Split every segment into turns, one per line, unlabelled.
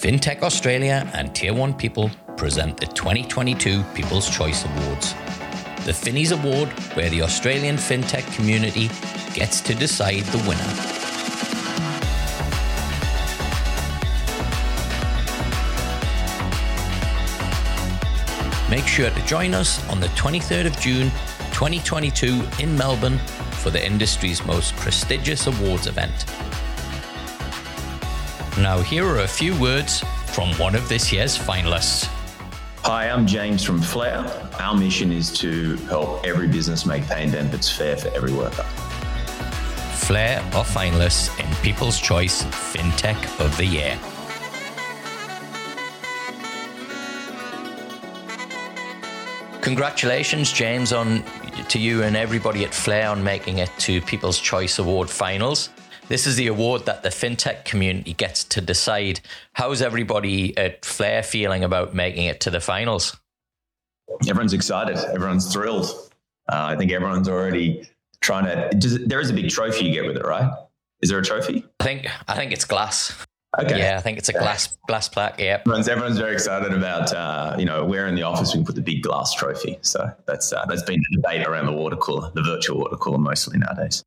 FinTech Australia and Tier 1 People present the 2022 People's Choice Awards. The Finnies Award, where the Australian FinTech community gets to decide the winner. Make sure to join us on the 23rd of June 2022 in Melbourne for the industry's most prestigious awards event. Now, here are a few words from one of this year's finalists.
Hi, I'm James from Flare. Our mission is to help every business make pay and benefits fair for every worker.
Flare are finalists in People's Choice FinTech of the Year. Congratulations, James, on to you and everybody at Flare on making it to People's Choice Award finals. This is the award that the fintech community gets to decide. How's everybody at Flare feeling about making it to the finals?
Everyone's excited. Everyone's thrilled. Uh, I think everyone's already trying to. Does, there is a big trophy you get with it, right? Is there a trophy?
I think I think it's glass.
Okay.
Yeah, I think it's a glass glass plaque. Yeah.
Everyone's, everyone's very excited about uh, you know we're in the office we can put the big glass trophy. So that's uh, that's been the debate around the water cooler, the virtual water cooler mostly nowadays.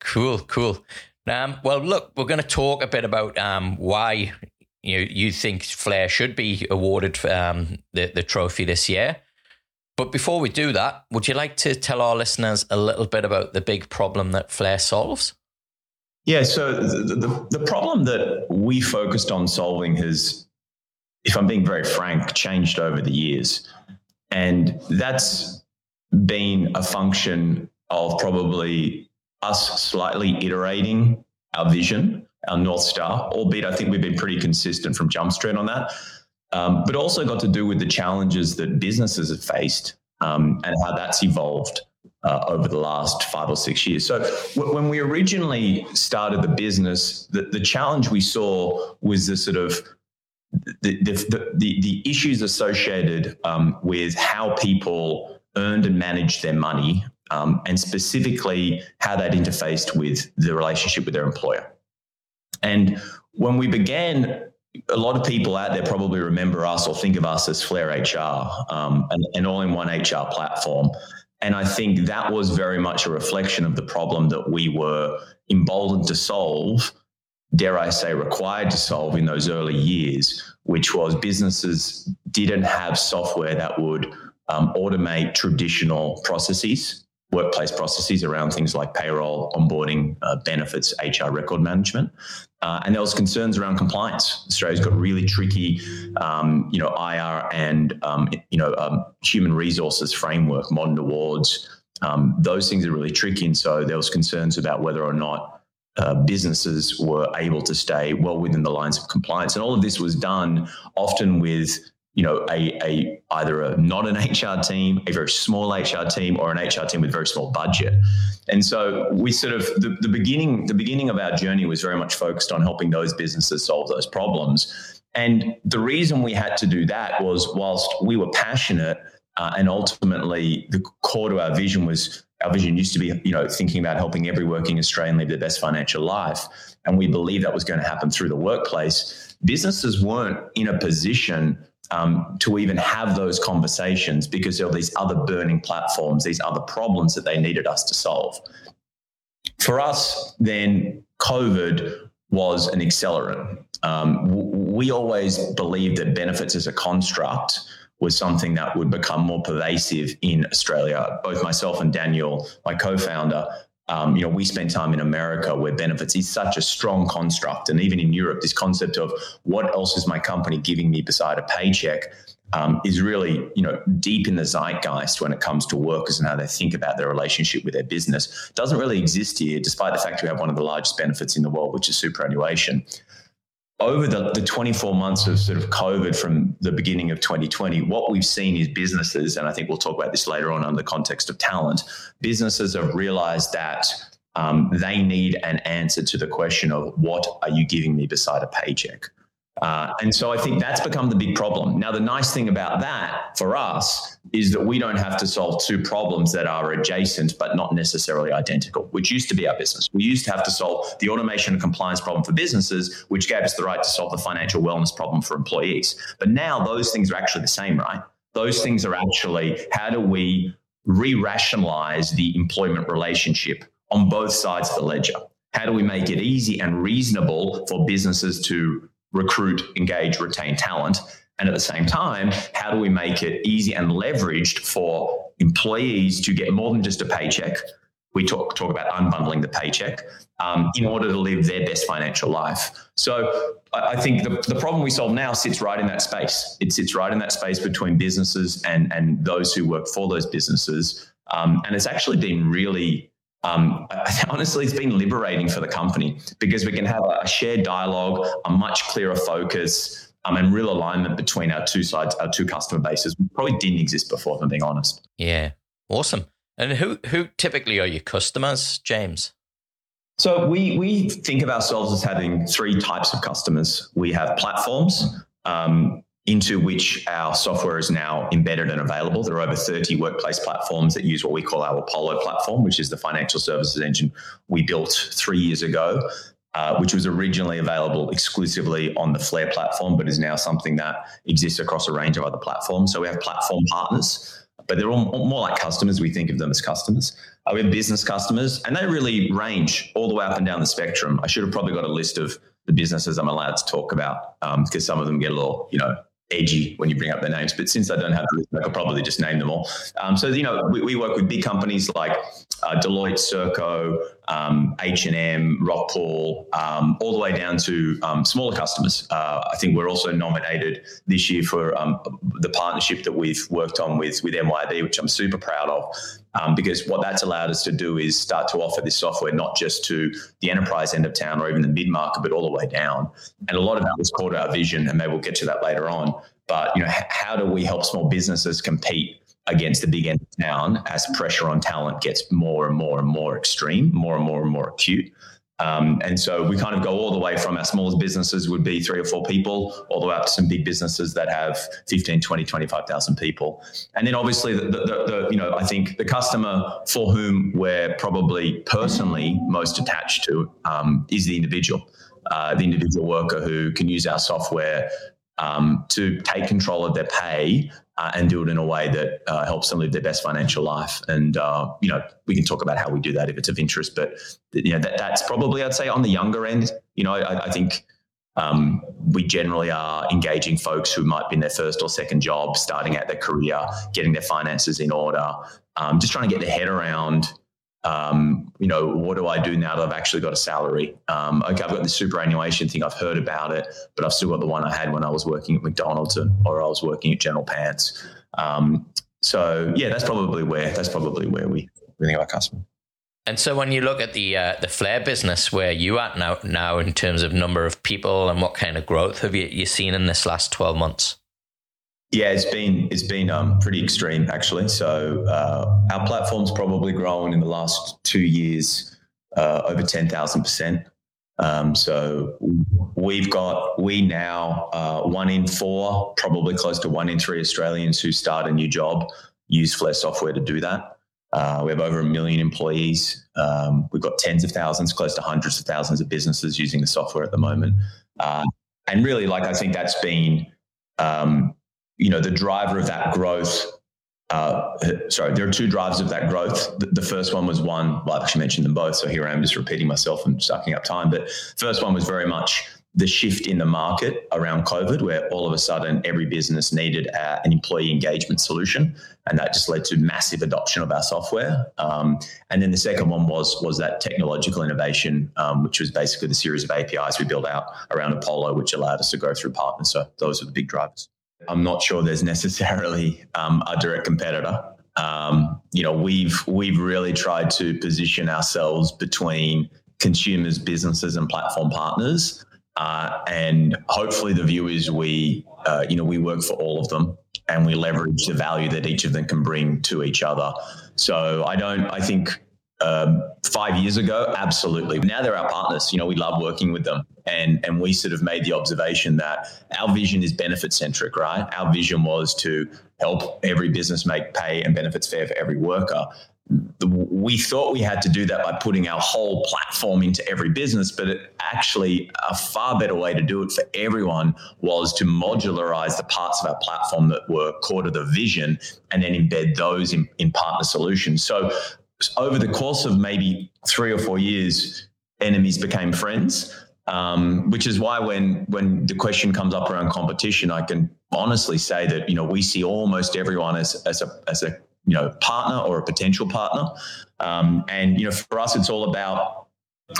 Cool, cool. Um, well, look, we're going to talk a bit about um, why you you think Flare should be awarded um, the the trophy this year. But before we do that, would you like to tell our listeners a little bit about the big problem that Flare solves?
Yeah, so the, the, the problem that we focused on solving has, if I'm being very frank, changed over the years. And that's been a function of probably us slightly iterating our vision, our North Star, albeit I think we've been pretty consistent from Jump Street on that. Um, but also got to do with the challenges that businesses have faced um, and how that's evolved uh, over the last five or six years. So w- when we originally started the business, the, the challenge we saw was the sort of the, the, the, the issues associated um, with how people earned and managed their money um, and specifically how that interfaced with the relationship with their employer. And when we began, a lot of people out there probably remember us or think of us as Flare HR, um, an, an all in one HR platform. And I think that was very much a reflection of the problem that we were emboldened to solve, dare I say, required to solve in those early years, which was businesses didn't have software that would um, automate traditional processes workplace processes around things like payroll, onboarding, uh, benefits, HR record management. Uh, and there was concerns around compliance. Australia's got really tricky, um, you know, IR and um, you know um, human resources framework, modern awards. Um, those things are really tricky, and so there was concerns about whether or not uh, businesses were able to stay well within the lines of compliance. And all of this was done often with you know, a, a either a not an HR team, a very small HR team, or an HR team with very small budget. And so we sort of the, the beginning the beginning of our journey was very much focused on helping those businesses solve those problems. And the reason we had to do that was whilst we were passionate uh, and ultimately the core to our vision was our vision used to be, you know, thinking about helping every working Australian live their best financial life. And we believe that was going to happen through the workplace. Businesses weren't in a position um, to even have those conversations because there are these other burning platforms, these other problems that they needed us to solve. For us, then COVID was an accelerant. Um, we always believed that benefits as a construct was something that would become more pervasive in Australia. Both myself and Daniel, my co-founder, um, you know, we spend time in America where benefits is such a strong construct. And even in Europe, this concept of what else is my company giving me beside a paycheck um, is really, you know, deep in the zeitgeist when it comes to workers and how they think about their relationship with their business. Doesn't really exist here, despite the fact we have one of the largest benefits in the world, which is superannuation over the, the 24 months of sort of COVID from the beginning of 2020, what we've seen is businesses, and I think we'll talk about this later on in the context of talent, businesses have realized that um, they need an answer to the question of what are you giving me beside a paycheck? Uh, and so I think that's become the big problem. Now, the nice thing about that for us is that we don't have to solve two problems that are adjacent but not necessarily identical, which used to be our business. We used to have to solve the automation and compliance problem for businesses, which gave us the right to solve the financial wellness problem for employees. But now those things are actually the same, right? Those things are actually how do we re rationalize the employment relationship on both sides of the ledger? How do we make it easy and reasonable for businesses to recruit, engage, retain talent? And at the same time, how do we make it easy and leveraged for employees to get more than just a paycheck? We talk, talk about unbundling the paycheck um, in order to live their best financial life. So I, think the, the problem we solve now sits right in that space. It sits right in that space between businesses and, and those who work for those businesses. Um, and it's actually been really um, honestly, it's been liberating for the company because we can have a shared dialogue, a much clearer focus, um, and real alignment between our two sides, our two customer bases. We probably didn't exist before, if I'm being honest.
Yeah, awesome. And who who typically are your customers, James?
So we we think of ourselves as having three types of customers. We have platforms. Um, into which our software is now embedded and available. There are over 30 workplace platforms that use what we call our Apollo platform, which is the financial services engine we built three years ago, uh, which was originally available exclusively on the Flare platform, but is now something that exists across a range of other platforms. So we have platform partners, but they're all more like customers. We think of them as customers. Uh, we have business customers, and they really range all the way up and down the spectrum. I should have probably got a list of the businesses I'm allowed to talk about um, because some of them get a little, you know, edgy when you bring up their names. But since I don't have the list, I could probably just name them all. Um, so you know, we, we, work with big companies like uh, Deloitte, Serco, um, H&M, Rockpool, um, all the way down to um, smaller customers. Uh, I think we're also nominated this year for um, the partnership that we've worked on with with MYOB, which I'm super proud of. Um, because what that's allowed us to do is start to offer this software not just to the enterprise end of town or even the mid market, but all the way down. And a lot of that was to our vision, and maybe we'll get to that later on. But you know, how do we help small businesses compete against the big end of town as pressure on talent gets more and more and more extreme, more and more and more acute. Um, and so we kind of go all the way from our smallest businesses would be three or four people, all the way up to some big businesses that have 15, 20, 25,000 people. And then obviously, the, the, the, you know, I think the customer for whom we're probably personally most attached to um, is the individual, uh, the individual worker who can use our software um, to take control of their pay uh, and do it in a way that uh, helps them live their best financial life. And uh, you know, we can talk about how we do that if it's of interest. But you know, that, that's probably I'd say on the younger end. You know, I, I think um, we generally are engaging folks who might be in their first or second job, starting out their career, getting their finances in order, um, just trying to get their head around um, you know, what do I do now that I've actually got a salary? Um, okay, I've got the superannuation thing. I've heard about it, but I've still got the one I had when I was working at McDonald's or I was working at General Pants. Um, so yeah, that's probably where that's probably where we, we think about customer.
And so when you look at the uh, the Flare business, where you at now now in terms of number of people and what kind of growth have you, you seen in this last twelve months?
Yeah, it's been it's been um, pretty extreme actually. So uh, our platform's probably grown in the last two years uh, over ten thousand um, percent. So we've got we now uh, one in four, probably close to one in three Australians who start a new job use Flare software to do that. Uh, we have over a million employees. Um, we've got tens of thousands, close to hundreds of thousands of businesses using the software at the moment. Uh, and really, like I think that's been um, you know, the driver of that growth. Uh, sorry, there are two drivers of that growth. The, the, first one was one, well, I've actually mentioned them both. So here I am just repeating myself and sucking up time. But first one was very much the shift in the market around COVID, where all of a sudden every business needed uh, an employee engagement solution, and that just led to massive adoption of our software. Um, and then the second one was was that technological innovation, um, which was basically the series of APIs we built out around Apollo, which allowed us to go through partners. So those are the big drivers. I'm not sure there's necessarily um, a direct competitor. Um, you know, we've we've really tried to position ourselves between consumers, businesses, and platform partners, uh, and hopefully the view is we, uh, you know, we work for all of them and we leverage the value that each of them can bring to each other. So I don't. I think um, five years ago, absolutely. Now they're our partners. You know, we love working with them, and and we sort of made the observation that our vision is benefit centric, right? Our vision was to help every business make pay and benefits fair for every worker we thought we had to do that by putting our whole platform into every business, but it actually a far better way to do it for everyone was to modularize the parts of our platform that were core to the vision and then embed those in, in partner solutions. So over the course of maybe three or four years, enemies became friends. Um, which is why when when the question comes up around competition, I can honestly say that you know we see almost everyone as as a as a you know partner or a potential partner. Um, and you know, for us, it's all about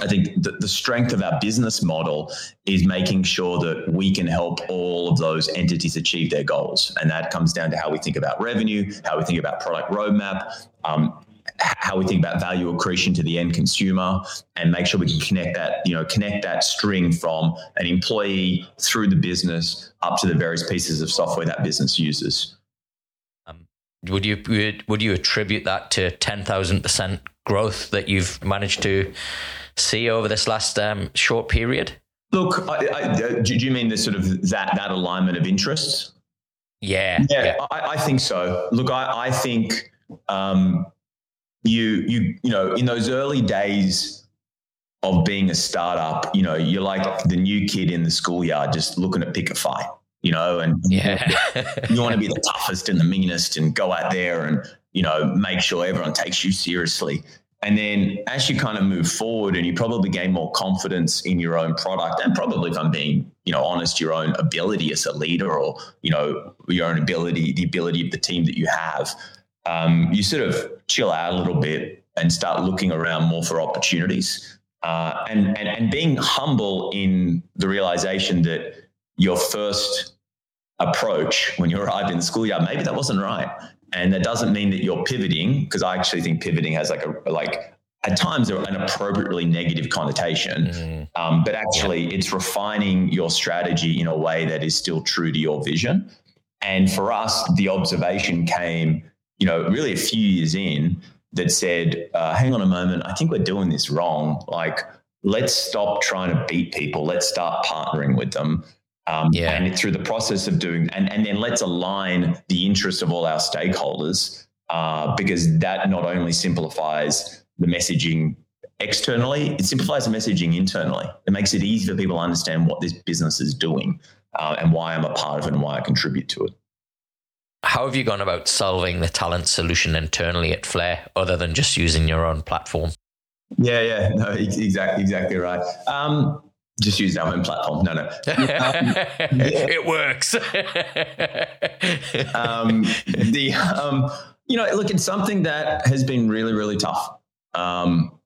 I think the, the, strength of our business model is making sure that we can help all of those entities achieve their goals. And that comes down to how we think about revenue, how we think about product roadmap, um, how we think about value accretion to the end consumer and make sure we can connect that, you know, connect that string from an employee through the business up to the various pieces of software that business uses.
Would you would would you attribute that to ten thousand percent growth that you've managed to see over this last um, short period?
Look, I, I, uh, do you mean the sort of that that alignment of interests?
Yeah,
yeah, yeah. I, I, think so. Look, I, I think um, you you you know in those early days of being a startup, you know, you're like the new kid in the schoolyard just looking to pick a fight you know, and
yeah.
you want to be the toughest and the meanest and go out there and, you know, make sure everyone takes you seriously. And then as you kind of move forward and you probably gain more confidence in your own product and probably if I'm being, you know, honest, your own ability as a leader or, you know, your own ability, the ability of the team that you have, um, you sort of chill out a little bit and start looking around more for opportunities. Uh, and, and, and being humble in the realization that your first approach when you arrived in the schoolyard, maybe that wasn't right. And that doesn't mean that you're pivoting, because I actually think pivoting has like a like at times an appropriately negative connotation. Mm. Um, but actually, it's refining your strategy in a way that is still true to your vision. And for us, the observation came, you know, really a few years in that said, uh, hang on a moment, I think we're doing this wrong. Like, let's stop trying to beat people. Let's start partnering with them. Um, yeah. And through the process of doing, and, and then let's align the interest of all our stakeholders uh, because that not only simplifies the messaging externally, it simplifies the messaging internally. It makes it easy for people to understand what this business is doing uh, and why I'm a part of it and why I contribute to it.
How have you gone about solving the talent solution internally at Flare other than just using your own platform?
Yeah, yeah, no, exactly, exactly right. Um, just use our own platform. No, no. Um,
it works.
um, the um, you know, look, it's something that has been really, really tough, um,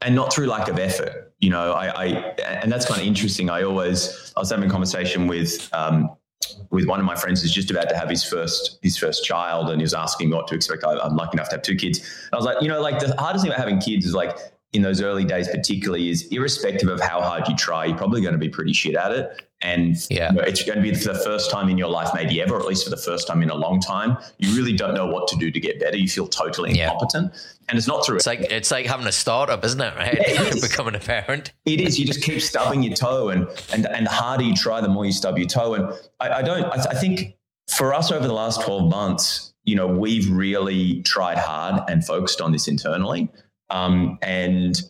and not through lack of effort. You know, I, I and that's kind of interesting. I always I was having a conversation with um, with one of my friends who's just about to have his first his first child, and he was asking what to expect. I, am lucky enough to have two kids. And I was like, you know, like the hardest thing about having kids is like in those early days, particularly, is irrespective of how hard you try, you're probably going to be pretty shit at it. And yeah. you know, it's going to be for the first time in your life, maybe ever, or at least for the first time in a long time. You really don't know what to do to get better. You feel totally incompetent. Yeah. And it's not through
it's like it's like having a startup, isn't it? Right? Yeah, it Becoming a parent.
It is. You just keep stubbing your toe, and and and the harder you try, the more you stub your toe. And I, I don't. I, I think for us over the last twelve months, you know, we've really tried hard and focused on this internally. Um, and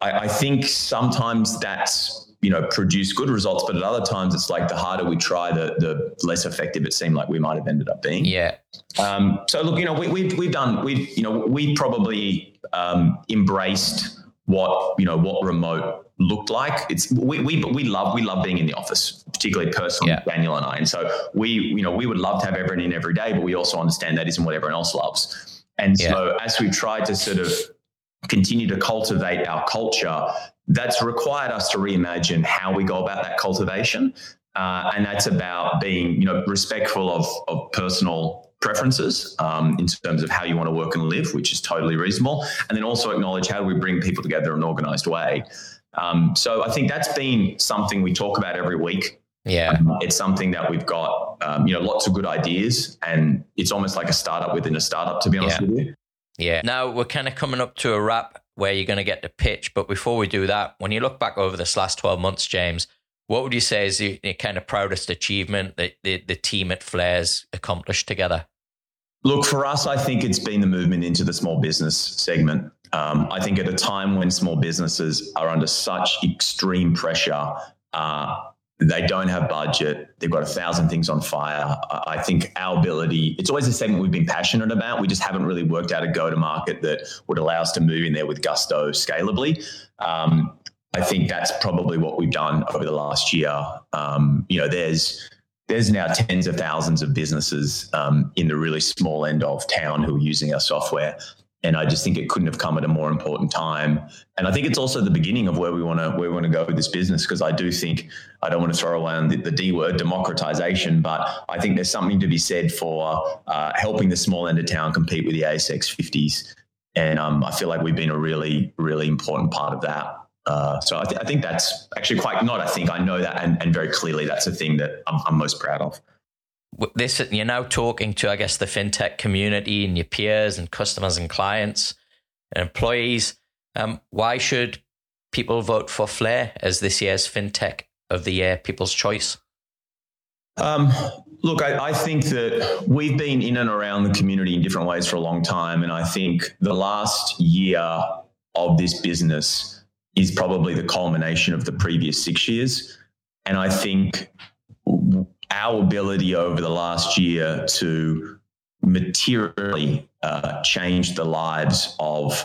I, I think sometimes that's you know produce good results but at other times it's like the harder we try the the less effective it seemed like we might have ended up being.
Yeah.
Um, so look you know we, we've we've done we've you know we probably um, embraced what you know what remote looked like. It's we, we we love we love being in the office particularly personally yeah. daniel and i. And so we you know we would love to have everyone in every day but we also understand that isn't what everyone else loves. And yeah. so as we tried to sort of continue to cultivate our culture, that's required us to reimagine how we go about that cultivation. Uh, and that's about being, you know, respectful of, of personal preferences um, in terms of how you want to work and live, which is totally reasonable. And then also acknowledge how do we bring people together in an organized way. Um, so I think that's been something we talk about every week.
Yeah, um,
it's something that we've got, um, you know, lots of good ideas, and it's almost like a startup within a startup, to be honest yeah. with you.
Yeah. Now we're kind of coming up to a wrap where you're going to get the pitch. But before we do that, when you look back over this last 12 months, James, what would you say is the, the kind of proudest achievement that the, the team at Flare's accomplished together?
Look, for us, I think it's been the movement into the small business segment. Um, I think at a time when small businesses are under such extreme pressure, uh, they don't have budget. They've got a thousand things on fire. I think our ability, it's always a segment we've been passionate about. We just haven't really worked out a go to market that would allow us to move in there with gusto scalably. Um, I think that's probably what we've done over the last year. Um, you know, there's there's now tens of thousands of businesses um, in the really small end of town who are using our software. And I just think it couldn't have come at a more important time. And I think it's also the beginning of where we want to where we want to go with this business because I do think I don't want to throw around the, the D word democratization, but I think there's something to be said for uh, helping the small end of town compete with the ASX 50s. And um, I feel like we've been a really really important part of that. Uh, so I, th- I, think that's actually quite not. I think I know that, and, and very clearly that's the thing that I'm, I'm most proud of
this you're now talking to i guess the fintech community and your peers and customers and clients and employees. Um, why should people vote for flare as this year's fintech of the year people's choice?
Um, look I, I think that we've been in and around the community in different ways for a long time and i think the last year of this business is probably the culmination of the previous six years. And i think our ability over the last year to materially uh, change the lives of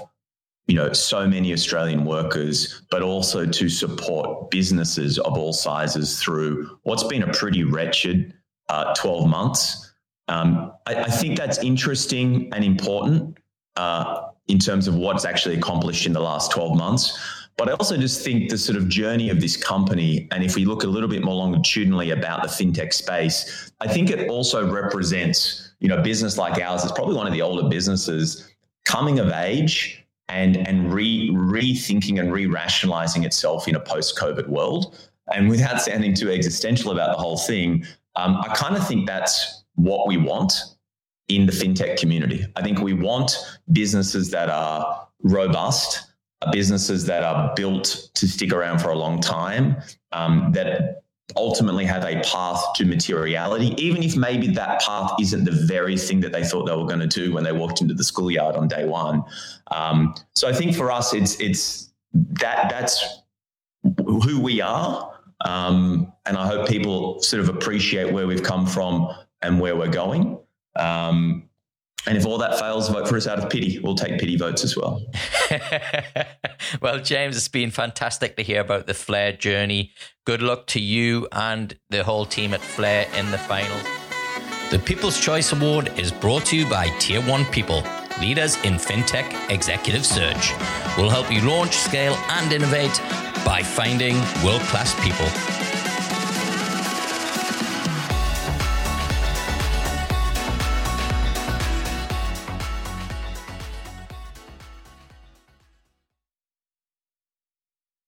you know so many Australian workers, but also to support businesses of all sizes through what's been a pretty wretched uh, 12 months. Um, I, I, think that's interesting and important uh, in terms of what's actually accomplished in the last 12 months. But I also just think the sort of journey of this company, and if we look a little bit more longitudinally about the fintech space, I think it also represents, you know, business like ours. It's probably one of the older businesses coming of age and and re rethinking and re-rationalizing itself in a post-COVID world. And without sounding too existential about the whole thing, um, I kind of think that's what we want in the fintech community. I think we want businesses that are robust businesses that are built to stick around for a long time, um, that ultimately have a path to materiality, even if maybe that path isn't the very thing that they thought they were going to do when they walked into the schoolyard on day one. Um, so I think for us, it's it's that that's who we are, um, and I hope people sort of appreciate where we've come from and where we're going. Um, and if all that fails, vote for us out of pity. We'll take pity votes as well.
well, James, it's been fantastic to hear about the Flare journey. Good luck to you and the whole team at Flare in the final. The People's Choice Award is brought to you by Tier 1 People, leaders in fintech executive search. We'll help you launch, scale, and innovate by finding world class people.